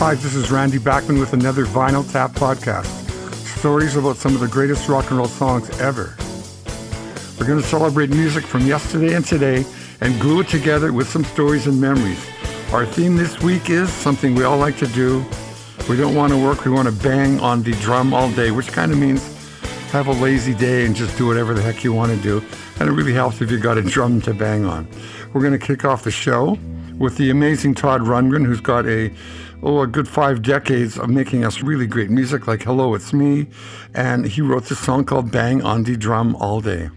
Hi, this is Randy Bachman with another Vinyl Tap podcast. Stories about some of the greatest rock and roll songs ever. We're going to celebrate music from yesterday and today and glue it together with some stories and memories. Our theme this week is something we all like to do. We don't want to work, we want to bang on the drum all day, which kind of means have a lazy day and just do whatever the heck you want to do. And it really helps if you've got a drum to bang on. We're going to kick off the show with the amazing Todd Rundgren, who's got a oh, a good five decades of making us really great music like Hello, It's Me. And he wrote this song called Bang on the Drum All Day.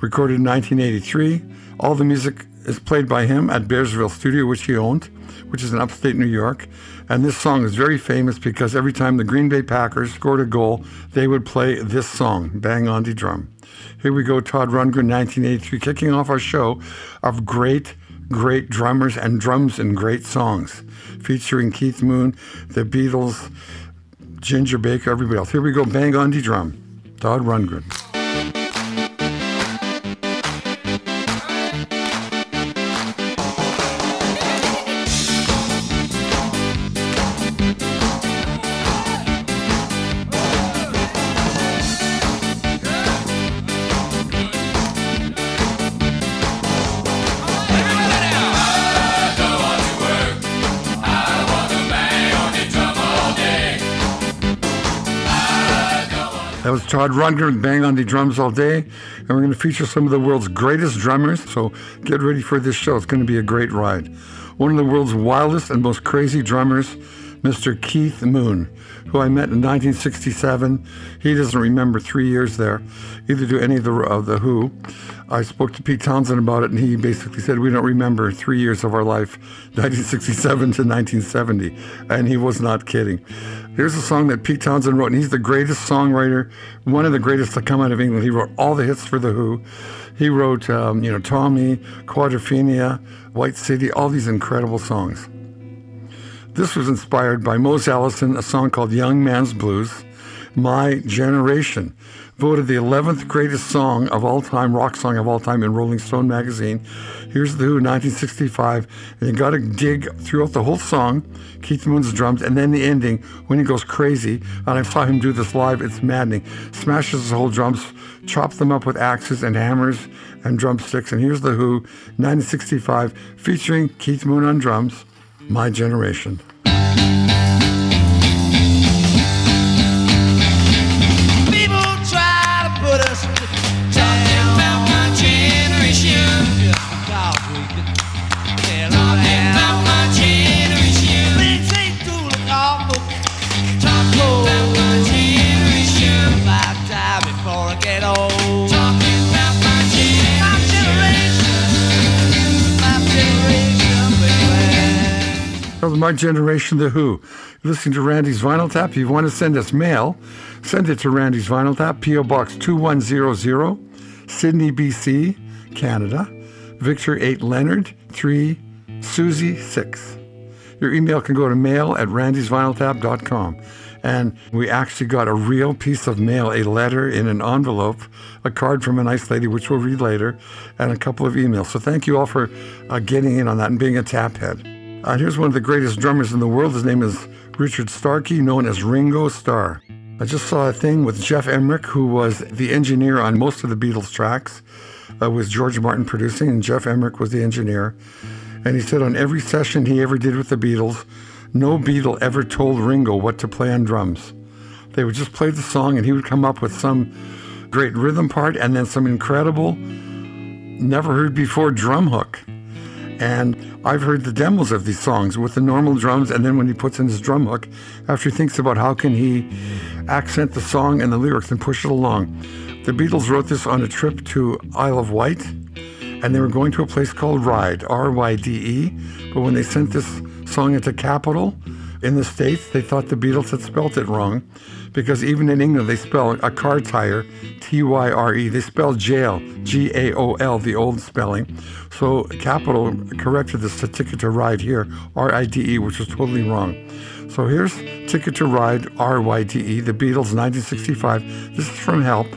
Recorded in 1983. All the music is played by him at Bearsville Studio, which he owned, which is in upstate New York. And this song is very famous because every time the Green Bay Packers scored a goal, they would play this song, Bang on the Drum. Here we go, Todd Rundgren, 1983, kicking off our show of great, great drummers and drums and great songs featuring Keith Moon, the Beatles, Ginger Baker, everybody else. Here we go, bang on the drum. Todd Rundgren. Todd Rundgren, Bang on the Drums All Day. And we're going to feature some of the world's greatest drummers. So get ready for this show. It's going to be a great ride. One of the world's wildest and most crazy drummers, Mr. Keith Moon, who I met in 1967. He doesn't remember three years there, either do any of the, of the Who. I spoke to Pete Townshend about it, and he basically said, We don't remember three years of our life, 1967 to 1970. And he was not kidding. Here's a song that Pete Townshend wrote, and he's the greatest songwriter, one of the greatest to come out of England. He wrote all the hits for The Who. He wrote, um, you know, Tommy, Quadrophenia, White City, all these incredible songs. This was inspired by Mose Allison, a song called Young Man's Blues, My Generation, voted the 11th greatest song of all time, rock song of all time in Rolling Stone magazine. Here's The Who, 1965, and you got to dig throughout the whole song, Keith Moon's drums, and then the ending when he goes crazy. And I saw him do this live, it's maddening. Smashes his whole drums, chops them up with axes and hammers and drumsticks. And here's The Who, 1965, featuring Keith Moon on drums, My Generation. My generation, The Who. You're listening to Randy's Vinyl Tap. If you want to send us mail, send it to Randy's Vinyl Tap, P.O. Box 2100, Sydney, BC, Canada. Victor 8 Leonard 3, Susie 6. Your email can go to mail at randysvinyltap.com. And we actually got a real piece of mail, a letter in an envelope, a card from a nice lady, which we'll read later, and a couple of emails. So thank you all for uh, getting in on that and being a tap head. Uh, here's one of the greatest drummers in the world. His name is Richard Starkey, known as Ringo Starr. I just saw a thing with Geoff Emerick, who was the engineer on most of the Beatles tracks, uh, with George Martin producing, and Geoff Emerick was the engineer. And he said on every session he ever did with the Beatles, no Beatle ever told Ringo what to play on drums. They would just play the song, and he would come up with some great rhythm part and then some incredible, never heard before drum hook. And I've heard the demos of these songs with the normal drums, and then when he puts in his drum hook, after he thinks about how can he accent the song and the lyrics and push it along. The Beatles wrote this on a trip to Isle of Wight, and they were going to a place called Ryde, R-Y-D-E. But when they sent this song into Capitol in the States, they thought the Beatles had spelt it wrong because even in England they spell a car tire T-Y-R-E. They spell jail G-A-O-L, the old spelling. So Capitol corrected this to Ticket to Ride here, R-I-D-E, which was totally wrong. So here's Ticket to Ride, R-Y-D-E, the Beatles, 1965. This is from Help.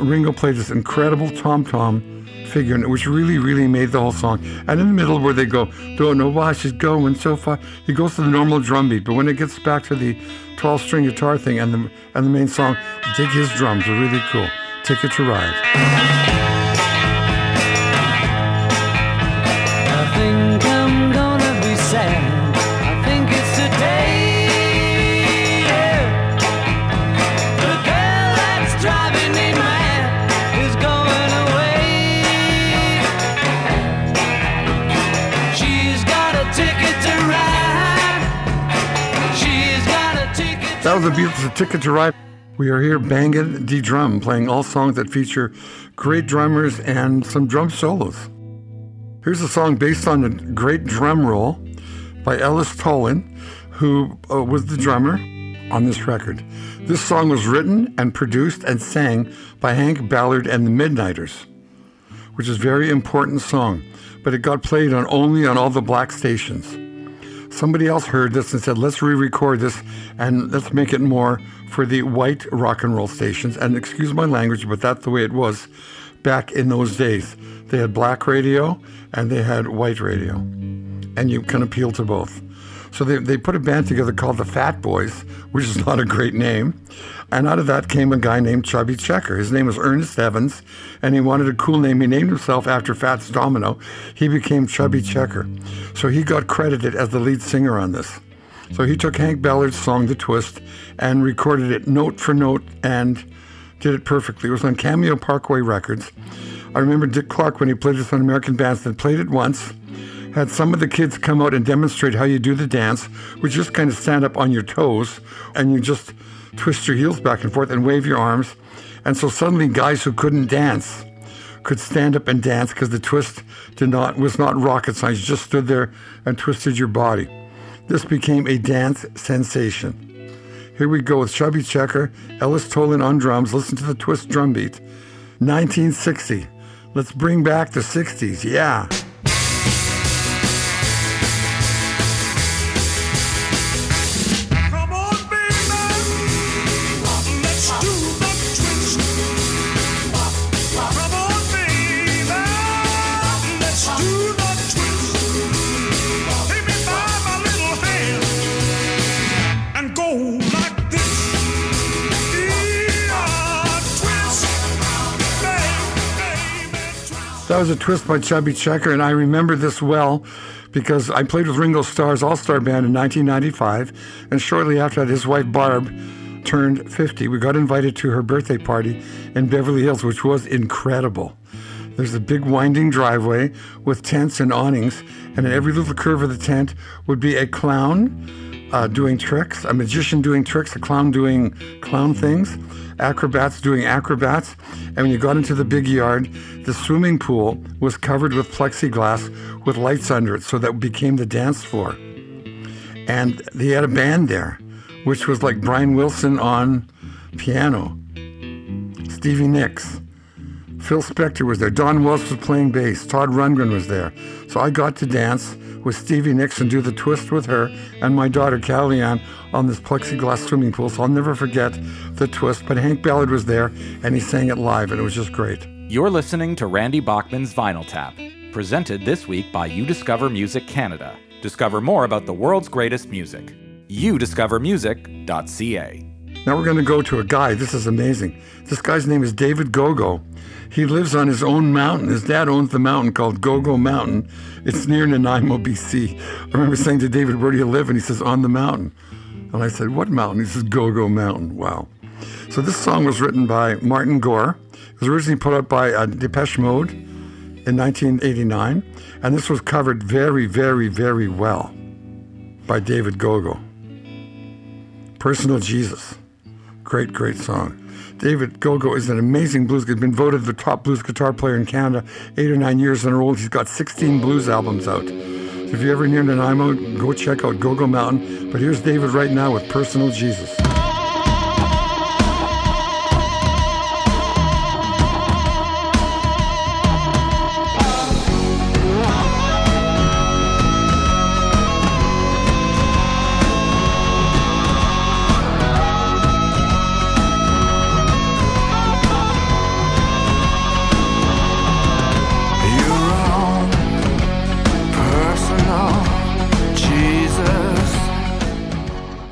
Ringo played this incredible tom tom figure, and which really, really made the whole song. And in the middle, where they go, don't know why she's going so far, he goes to the normal drum beat. But when it gets back to the 12 string guitar thing and the, and the main song, dig his drums are really cool. Ticket to Ride. The Beatles' A Ticket to Ride. We are here banging the drum, playing all songs that feature great drummers and some drum solos. Here's a song based on a great drum roll by Ellis Tolan, who uh, was the drummer on this record. This song was written and produced and sang by Hank Ballard and the Midnighters, which is a very important song, but it got played on only on all the black stations. Somebody else heard this and said, let's re record this and let's make it more for the white rock and roll stations. And excuse my language, but that's the way it was back in those days. They had black radio and they had white radio, and you can appeal to both. So they, they put a band together called the Fat Boys, which is not a great name. And out of that came a guy named Chubby Checker. His name was Ernest Evans, and he wanted a cool name. He named himself after Fats Domino. He became Chubby Checker. So he got credited as the lead singer on this. So he took Hank Ballard's song, The Twist, and recorded it note for note and did it perfectly. It was on Cameo Parkway Records. I remember Dick Clark when he played this on American Bandstand, played it once had some of the kids come out and demonstrate how you do the dance, which just kind of stand up on your toes and you just twist your heels back and forth and wave your arms. And so suddenly guys who couldn't dance could stand up and dance because the twist did not was not rocket science. You just stood there and twisted your body. This became a dance sensation. Here we go with Chubby Checker, Ellis Tolan on drums. Listen to the twist drum beat. 1960. Let's bring back the 60s. Yeah. That was a twist by Chubby Checker, and I remember this well because I played with Ringo Starr's All Star Band in 1995, and shortly after that, his wife Barb turned 50. We got invited to her birthday party in Beverly Hills, which was incredible. There's a big winding driveway with tents and awnings, and in every little curve of the tent would be a clown uh, doing tricks, a magician doing tricks, a clown doing clown things, acrobats doing acrobats. And when you got into the big yard, the swimming pool was covered with plexiglass with lights under it, so that became the dance floor. And they had a band there, which was like Brian Wilson on piano, Stevie Nicks. Phil Spector was there. Don Wells was playing bass. Todd Rundgren was there. So I got to dance with Stevie Nicks and do the twist with her and my daughter Kellyanne on this plexiglass swimming pool. So I'll never forget the twist. But Hank Ballard was there and he sang it live and it was just great. You're listening to Randy Bachman's Vinyl Tap, presented this week by You Discover Music Canada. Discover more about the world's greatest music. youdiscovermusic.ca. Now we're going to go to a guy. This is amazing. This guy's name is David Gogo. He lives on his own mountain. His dad owns the mountain called Gogo Mountain. It's near Nanaimo, BC. I remember saying to David, Where do you live? And he says, On the mountain. And I said, What mountain? He says, Gogo Mountain. Wow. So this song was written by Martin Gore. It was originally put out by uh, Depeche Mode in 1989. And this was covered very, very, very well by David Gogo. Personal Jesus. Great, great song. David Gogo is an amazing blues. He's been voted the top blues guitar player in Canada eight or nine years in a row. He's got 16 blues albums out. If you're ever near Nanaimo, go check out Gogo Mountain. But here's David right now with Personal Jesus.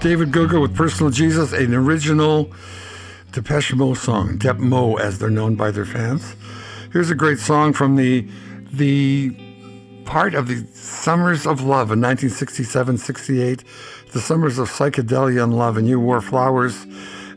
David Gogo with Personal Jesus, an original Depeche Mode song, Dep Mo, as they're known by their fans. Here's a great song from the the part of the Summers of Love in 1967-68, the Summers of Psychedelia and Love, and you wore flowers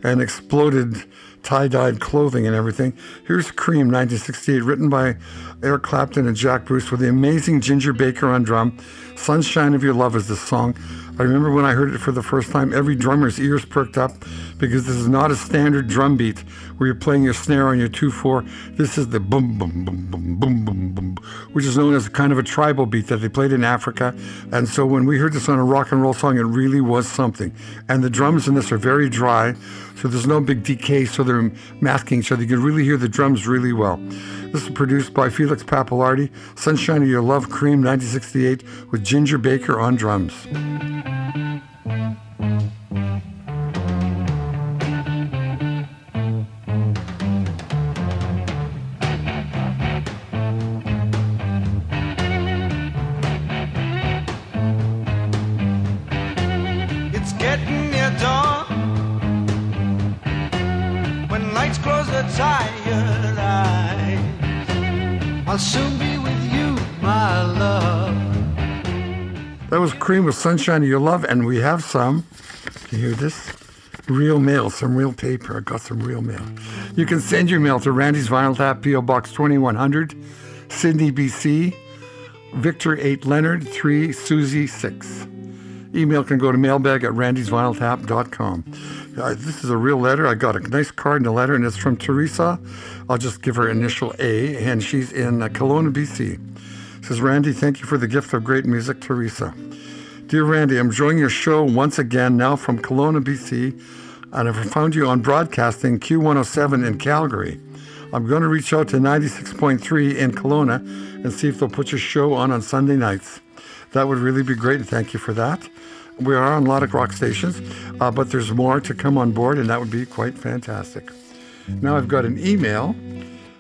and exploded tie-dyed clothing and everything. Here's Cream, 1968, written by Eric Clapton and Jack Bruce with the amazing Ginger Baker on drum. Sunshine of Your Love is the song. I remember when I heard it for the first time, every drummer's ears perked up because this is not a standard drum beat where you're playing your snare on your 2-4. This is the boom, boom, boom, boom, boom, boom, boom, which is known as kind of a tribal beat that they played in Africa. And so when we heard this on a rock and roll song, it really was something. And the drums in this are very dry, so there's no big decay, so they're masking each other. You can really hear the drums really well. This is produced by Felix Pappalardi, Sunshine of Your Love Cream 1968 with Ginger Baker on drums. Was Cream with Sunshine of Your Love, and we have some. You hear this? Real mail, some real paper. I got some real mail. You can send your mail to Randy's Vinyl Tap, P.O. Box 2100, Sydney, BC, Victor 8 Leonard 3, Susie 6. Email can go to mailbag at randysvinyltap.com. Uh, this is a real letter. I got a nice card and a letter, and it's from Teresa. I'll just give her initial A, and she's in uh, Kelowna, BC. Says, Randy, thank you for the gift of great music, Teresa. Dear Randy, I'm enjoying your show once again now from Kelowna, BC, and I've found you on broadcasting Q107 in Calgary. I'm going to reach out to 96.3 in Kelowna and see if they'll put your show on on Sunday nights. That would really be great. Thank you for that. We are on a lot of rock stations, uh, but there's more to come on board, and that would be quite fantastic. Now I've got an email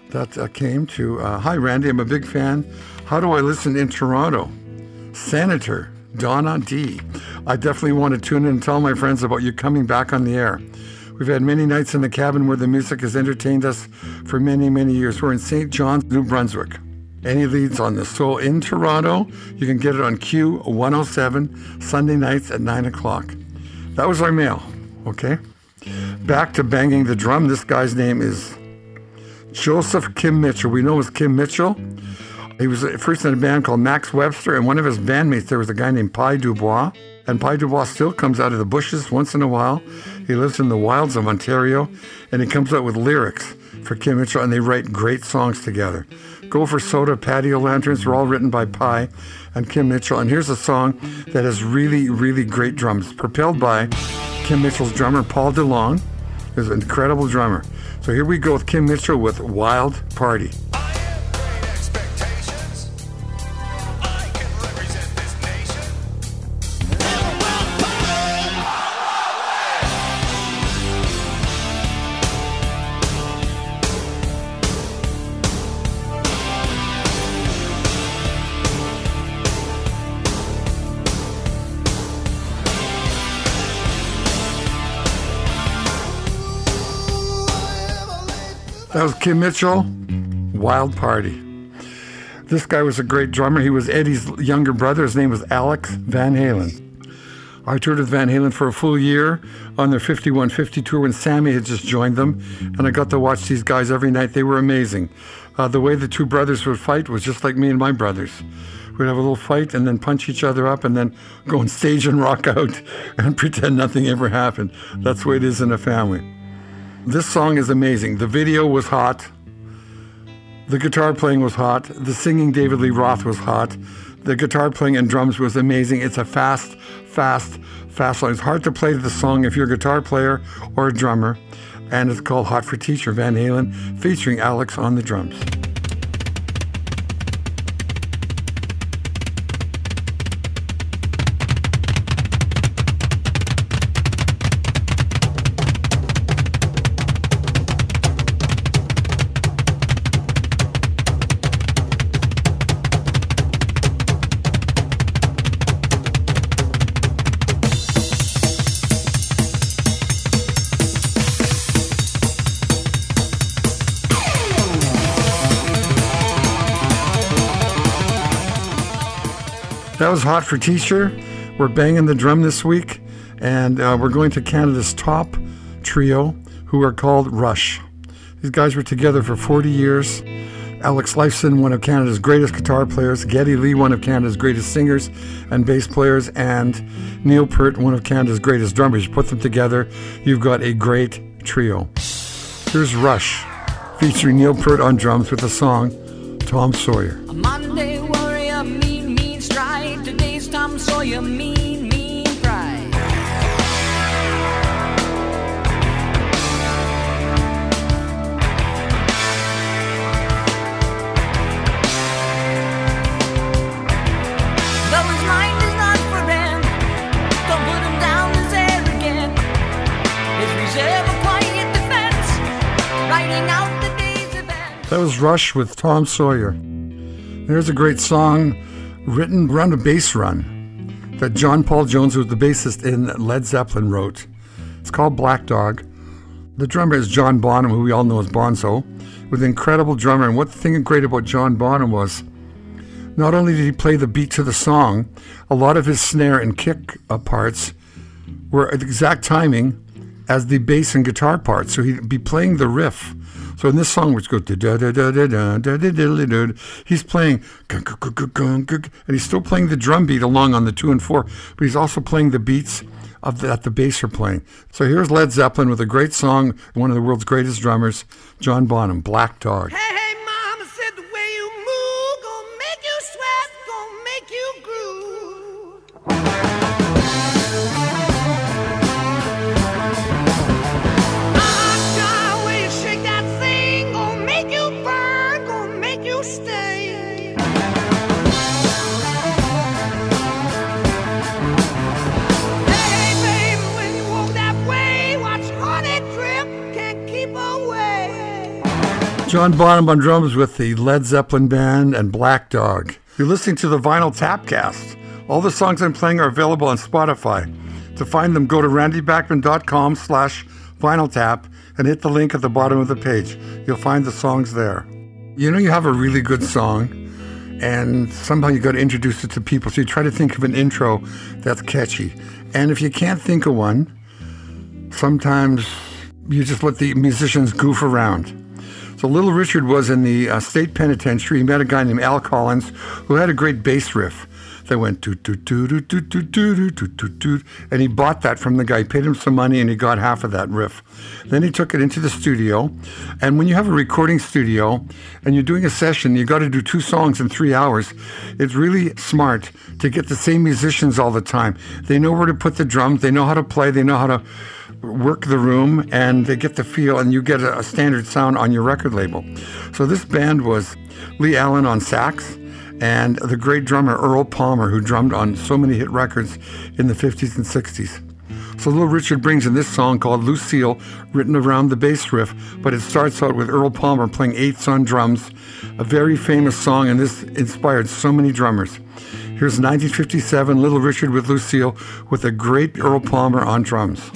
that uh, came to uh, Hi, Randy. I'm a big fan. How do I listen in Toronto? Senator Donna D. I definitely want to tune in and tell my friends about you coming back on the air. We've had many nights in the cabin where the music has entertained us for many, many years. We're in St. John's, New Brunswick. Any leads on the soul in Toronto, you can get it on Q107 Sunday nights at 9 o'clock. That was our mail, okay? Back to banging the drum. This guy's name is Joseph Kim Mitchell. We know as Kim Mitchell. He was first in a band called Max Webster, and one of his bandmates there was a guy named Pye Dubois. And Pye Dubois still comes out of the bushes once in a while. He lives in the wilds of Ontario, and he comes out with lyrics for Kim Mitchell, and they write great songs together. Go for Soda, Patio Lanterns were all written by Pye and Kim Mitchell. And here's a song that has really, really great drums, propelled by Kim Mitchell's drummer, Paul DeLong, who's an incredible drummer. So here we go with Kim Mitchell with Wild Party. That was Kim Mitchell, Wild Party. This guy was a great drummer. He was Eddie's younger brother. His name was Alex Van Halen. I toured with Van Halen for a full year on their 5150 tour when Sammy had just joined them, and I got to watch these guys every night. They were amazing. Uh, the way the two brothers would fight was just like me and my brothers. We'd have a little fight and then punch each other up and then go on stage and rock out and pretend nothing ever happened. That's the way it is in a family. This song is amazing. The video was hot. The guitar playing was hot. The singing David Lee Roth was hot. The guitar playing and drums was amazing. It's a fast, fast, fast song. It's hard to play the song if you're a guitar player or a drummer. And it's called Hot for Teacher Van Halen, featuring Alex on the drums. That was hot for teacher. We're banging the drum this week, and uh, we're going to Canada's top trio, who are called Rush. These guys were together for 40 years. Alex Lifeson, one of Canada's greatest guitar players, Geddy Lee, one of Canada's greatest singers and bass players, and Neil Peart, one of Canada's greatest drummers. Put them together, you've got a great trio. Here's Rush, featuring Neil Peart on drums with the song Tom Sawyer. Monday That was Rush with Tom Sawyer. There's a great song written around a bass run that John Paul Jones, was the bassist in Led Zeppelin, wrote. It's called Black Dog. The drummer is John Bonham, who we all know as Bonzo, with an incredible drummer. And what the thing great about John Bonham was, not only did he play the beat to the song, a lot of his snare and kick uh, parts were at the exact timing as the bass and guitar parts. So he'd be playing the riff. So in this song, which goes da da da da da da da da da da, he's playing and he's still playing the drum beat along on the two and four, but he's also playing the beats of that the bass are playing. So here's Led Zeppelin with a great song, one of the world's greatest drummers, John Bonham, Black Dog. Hey, John Bonham on drums with the Led Zeppelin band and Black Dog. You're listening to the Vinyl Tapcast. All the songs I'm playing are available on Spotify. To find them, go to randybachman.com slash vinyl tap and hit the link at the bottom of the page. You'll find the songs there. You know you have a really good song and somehow you got to introduce it to people. So you try to think of an intro that's catchy. And if you can't think of one, sometimes you just let the musicians goof around. So Little Richard was in the uh, state penitentiary. He met a guy named Al Collins who had a great bass riff that went toot toot toot toot toot toot toot toot toot toot, and he bought that from the guy. Paid him some money, and he got half of that riff. Then he took it into the studio, and when you have a recording studio and you're doing a session, you got to do two songs in three hours. It's really smart to get the same musicians all the time. They know where to put the drums. They know how to play. They know how to work the room and they get the feel and you get a standard sound on your record label. So this band was Lee Allen on sax and the great drummer Earl Palmer who drummed on so many hit records in the 50s and 60s. So Little Richard brings in this song called Lucille, written around the bass riff, but it starts out with Earl Palmer playing eighths on drums, a very famous song, and this inspired so many drummers. Here's 1957, Little Richard with Lucille, with a great Earl Palmer on drums.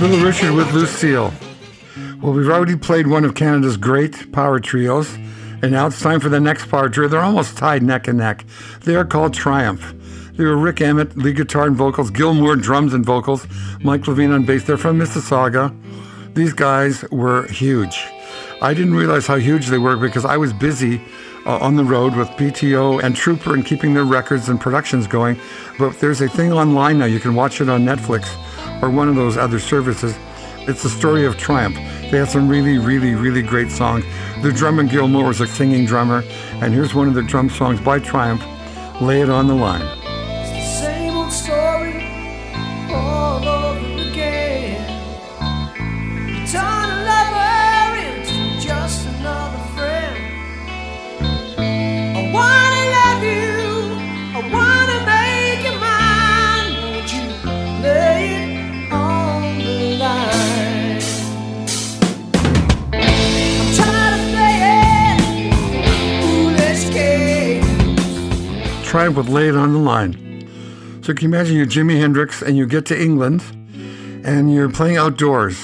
Little Richard with Lucille. Well, we've already played one of Canada's great power trios, and now it's time for the next power trio. They're almost tied neck and neck. They are called Triumph. They were Rik Emmett, lead guitar and vocals, Gil Moore, drums and vocals, Mike Levine on bass. They're from Mississauga. These guys were huge. I didn't realize how huge they were because I was busy uh, on the road with BTO and Trooper and keeping their records and productions going. But there's a thing online now. You can watch it on Netflix or one of those other services. It's the story of Triumph. They had some really, really, really great songs. Their drummer Gil Moore was a singing drummer, and here's one of their drum songs by Triumph, "Lay It on the Line." With Lay It on the Line. So can you imagine you're Jimi Hendrix and you get to England and you're playing outdoors.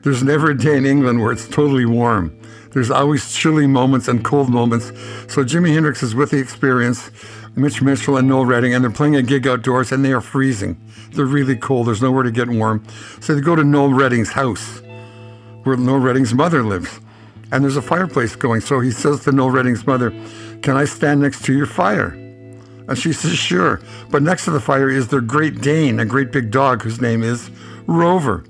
There's never a day in England where it's totally warm. There's always chilly moments and cold moments. So Jimi Hendrix is with the experience, Mitch Mitchell and Noel Redding, and they're playing a gig outdoors and they are freezing. They're really cold. There's nowhere to get warm. So they go to Noel Redding's house, where Noel Redding's mother lives. And there's a fireplace going. So he says to Noel Redding's mother, Can I stand next to your fire? And she says, Sure. But next to the fire is their Great Dane, a great big dog whose name is Rover.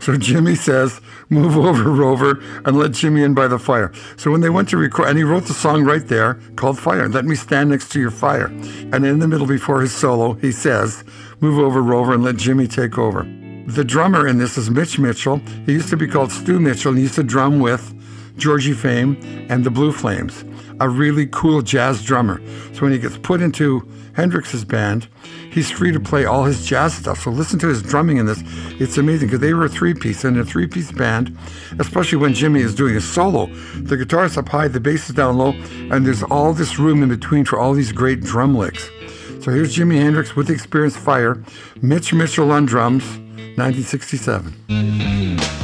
So Jimi says, Move over, Rover, and let Jimi in by the fire. So when they went to record, and he wrote the song right there called Fire. Let me stand next to your fire. And in the middle, before his solo, he says, Move over, Rover, and let Jimi take over. The drummer in this is Mitch Mitchell. He used to be called Stu Mitchell, and he used to drum with Georgie Fame and the Blue Flames, a really cool jazz drummer. So when he gets put into Hendrix's band, he's free to play all his jazz stuff. So listen to his drumming in this. It's amazing because they were a three piece and a three piece band, especially when Jimi is doing a solo. The guitar's up high, the bass is down low, and there's all this room in between for all these great drum licks. So here's Jimi Hendrix with the Experience Fire, Mitch Mitchell on drums, 1967.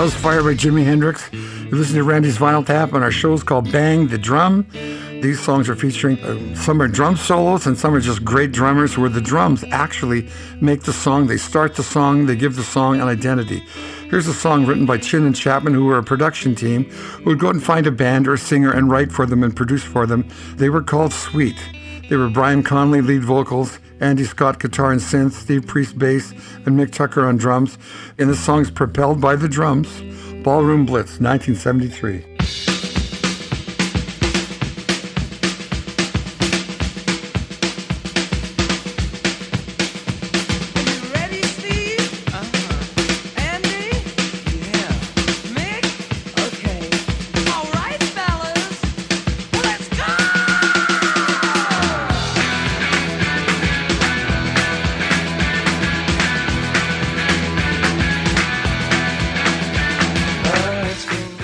That was Fire by Jimi Hendrix. You listen to Randy's Vinyl Tap, and our show is called Bang the Drum. These songs are featuring uh, some are drum solos and some are just great drummers where the drums actually make the song. They start the song, they give the song an identity. Here's a song written by Chinn and Chapman, who were a production team who would go out and find a band or a singer and write for them and produce for them. They were called Sweet. They were Brian Connolly, lead vocals, Andy Scott, guitar and synth, Steve Priest, bass, and Mick Tucker on drums. In the songs Propelled by the Drums, Ballroom Blitz, 1973.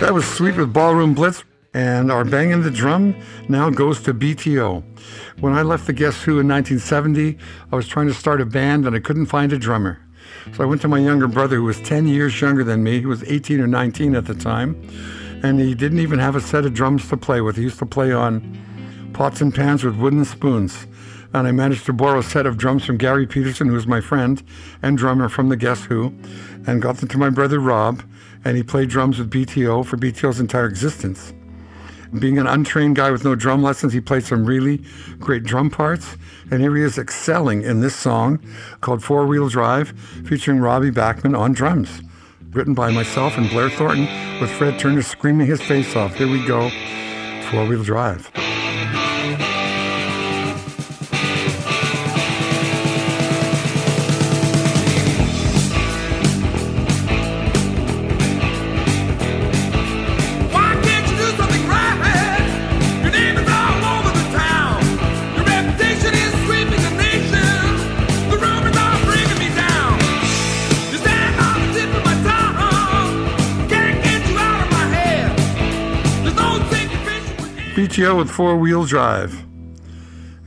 That was sweet with Ballroom Blitz. And our banging the drum now goes to BTO. When I left the Guess Who in 1970, I was trying to start a band and I couldn't find a drummer. So I went to my younger brother, who was 10 years younger than me. He was 18 or 19 at the time. And he didn't even have a set of drums to play with. He used to play on pots and pans with wooden spoons. And I managed to borrow a set of drums from Gary Peterson, who was my friend and drummer from the Guess Who, and got them to my brother Rob. And he played drums with BTO for BTO's entire existence. Being an untrained guy with no drum lessons, he played some really great drum parts. And here he is excelling in this song called Four Wheel Drive, featuring Robbie Bachman on drums. Written by myself and Blair Thornton, with Fred Turner screaming his face off. Here we go Four Wheel Drive. With four wheel drive.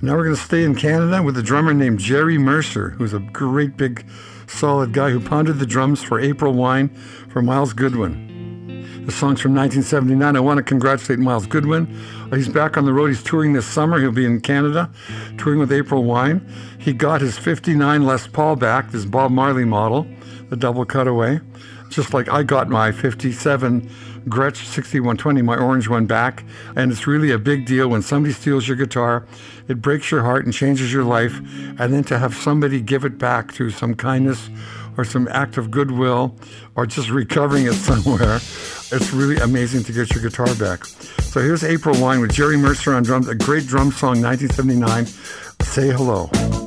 Now we're going to stay in Canada with a drummer named Jerry Mercer, who's a great big solid guy who pounded the drums for April Wine for Myles Goodwyn. The song's from 1979. I want to congratulate Myles Goodwyn. He's back on the road. He's touring this summer. He'll be in Canada, touring with April Wine. He got his 59 Les Paul back, this Bob Marley model, the double cutaway, just like I got my 57 Gretsch 6120, my orange one back. And it's really a big deal when somebody steals your guitar. It breaks your heart and changes your life. And then to have somebody give it back through some kindness or some act of goodwill or just recovering it somewhere, it's really amazing to get your guitar back. So here's April Wine with Jerry Mercer on drums, a great drum song, 1979, Say Hello.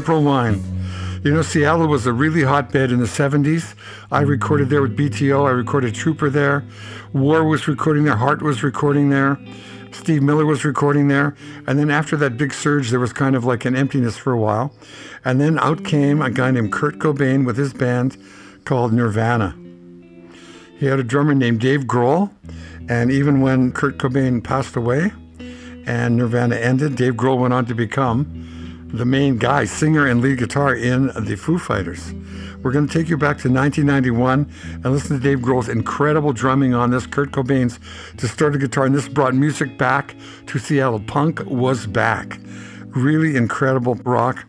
April Wine. You know, Seattle was a really hotbed in the 70s. I recorded there with BTO. I recorded Trooper there. War was recording there. Heart was recording there. Steve Miller was recording there. And then after that big surge, there was kind of like an emptiness for a while. And then out came a guy named Kurt Cobain with his band called Nirvana. He had a drummer named Dave Grohl. And even when Kurt Cobain passed away and Nirvana ended, Dave Grohl went on to become the main guy, singer and lead guitar in the Foo Fighters. We're going to take you back to 1991 and listen to Dave Grohl's incredible drumming on this, Kurt Cobain's distorted guitar, and this brought music back to Seattle. Punk was back. Really incredible rock,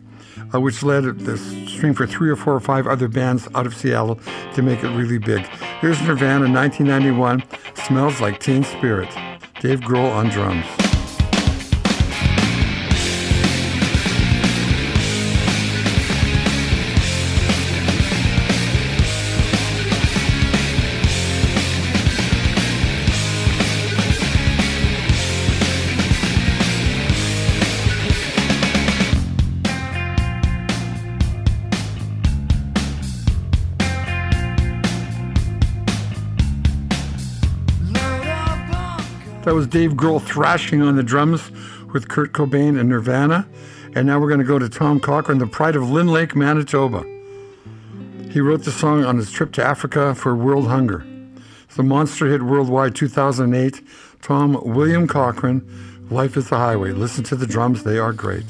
uh, which led the stream for three or four or five other bands out of Seattle to make it really big. Here's Nirvana 1991, Smells Like Teen Spirit. Dave Grohl on drums. That was Dave Grohl thrashing on the drums with Kurt Cobain and Nirvana. And now we're going to go to Tom Cochrane, the pride of Lynn Lake, Manitoba. He wrote the song on his trip to Africa for World Hunger. The monster hit worldwide 2008. Tom William Cochrane, Life is the Highway. Listen to the drums, they are great.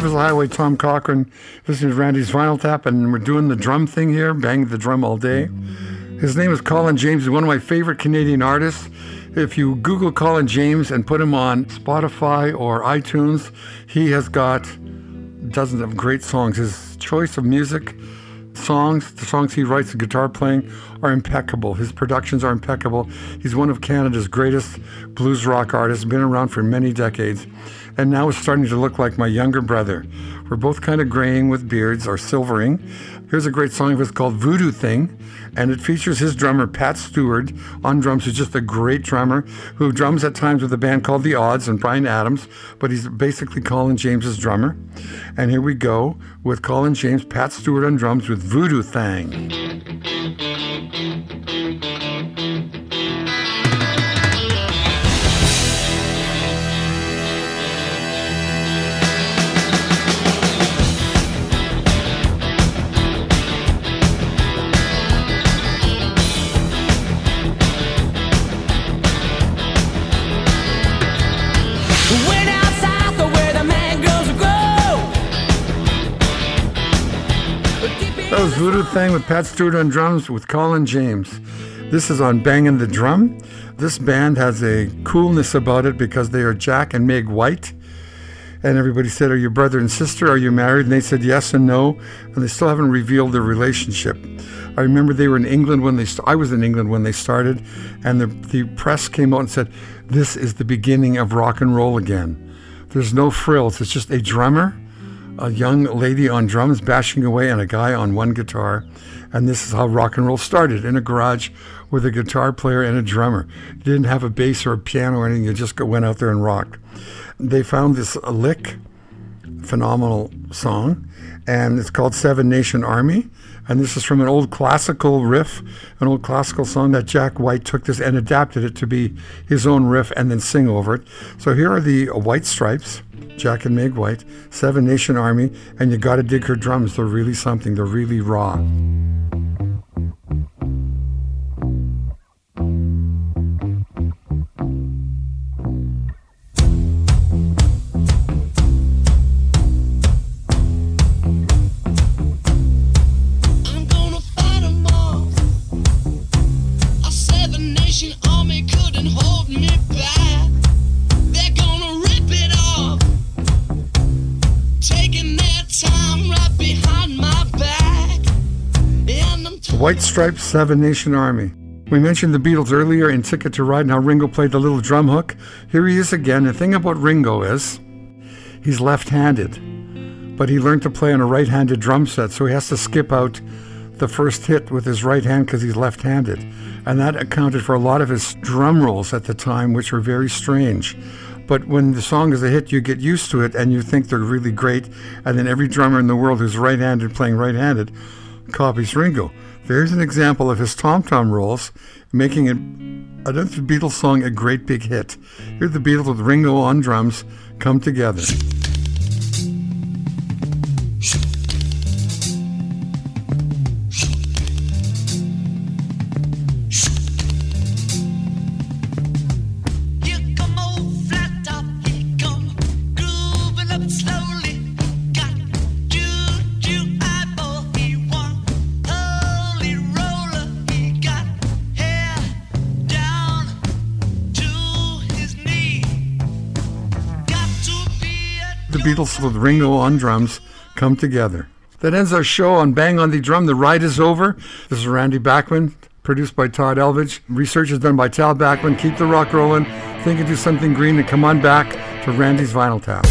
Back. Is a Highway, Tom Cochrane. This is Randy's Vinyl Tap, and we're doing the drum thing here, bang the drum all day. His name is Colin James. He's one of my favorite Canadian artists. If you Google Colin James and put him on Spotify or iTunes, he has got dozens of great songs. His choice of music, songs, the songs he writes, the guitar playing are impeccable. His productions are impeccable. He's one of Canada's greatest blues rock artists, been around for many decades, and now is starting to look like my younger brother. We're both kind of graying with beards or silvering. Here's a great song of his called Voodoo Thing, and it features his drummer Pat Stewart on drums, who's just a great drummer who drums at times with a band called The Odds and Bryan Adams, but he's basically Colin James's drummer. And here we go with Colin James, Pat Stewart on drums with Voodoo Thing. That was Voodoo Thing with Pat Stewart on drums with Colin James. This is on Bangin' the Drum. This band has a coolness about it because they are Jack and Meg White. And everybody said, Are you brother and sister? Are you married? And they said yes and no. And they still haven't revealed their relationship. I remember they were in England when they, st- I was in England when they started. And the, the press came out and said, This is the beginning of rock and roll again. There's no frills. It's just a drummer, a young lady on drums bashing away, and a guy on one guitar. And this is how rock and roll started in a garage with a guitar player and a drummer. You didn't have a bass or a piano or anything. You just went out there and rocked. They found this lick, phenomenal song, and it's called Seven Nation Army. And this is from an old classical riff, an old classical song that Jack White took this and adapted it to be his own riff and then sing over it. So here are the White Stripes, Jack and Meg White, Seven Nation Army, and you got to dig her drums. They're really something. They're really raw. White Stripes Seven Nation Army. We mentioned the Beatles earlier in Ticket to Ride and how Ringo played the little drum hook. Here he is again. The thing about Ringo is he's left handed, but he learned to play on a right handed drum set, so he has to skip out the first hit with his right hand because he's left handed. And that accounted for a lot of his drum rolls at the time, which were very strange. But when the song is a hit, you get used to it and you think they're really great. And then every drummer in the world who's right handed playing right handed copies Ringo. There's an example of his tom tom rolls making it, another Beatles song a great big hit. Here the Beatles with Ringo on drums come together. With Ringo on drums come together. That ends our show on Bang on the Drum. The ride is over. This is Randy Bachman, produced by Todd Elvidge. Research is done by Tal Bachman. Keep the rock rolling. Think and do something green and come on back to Randy's Vinyl Tap.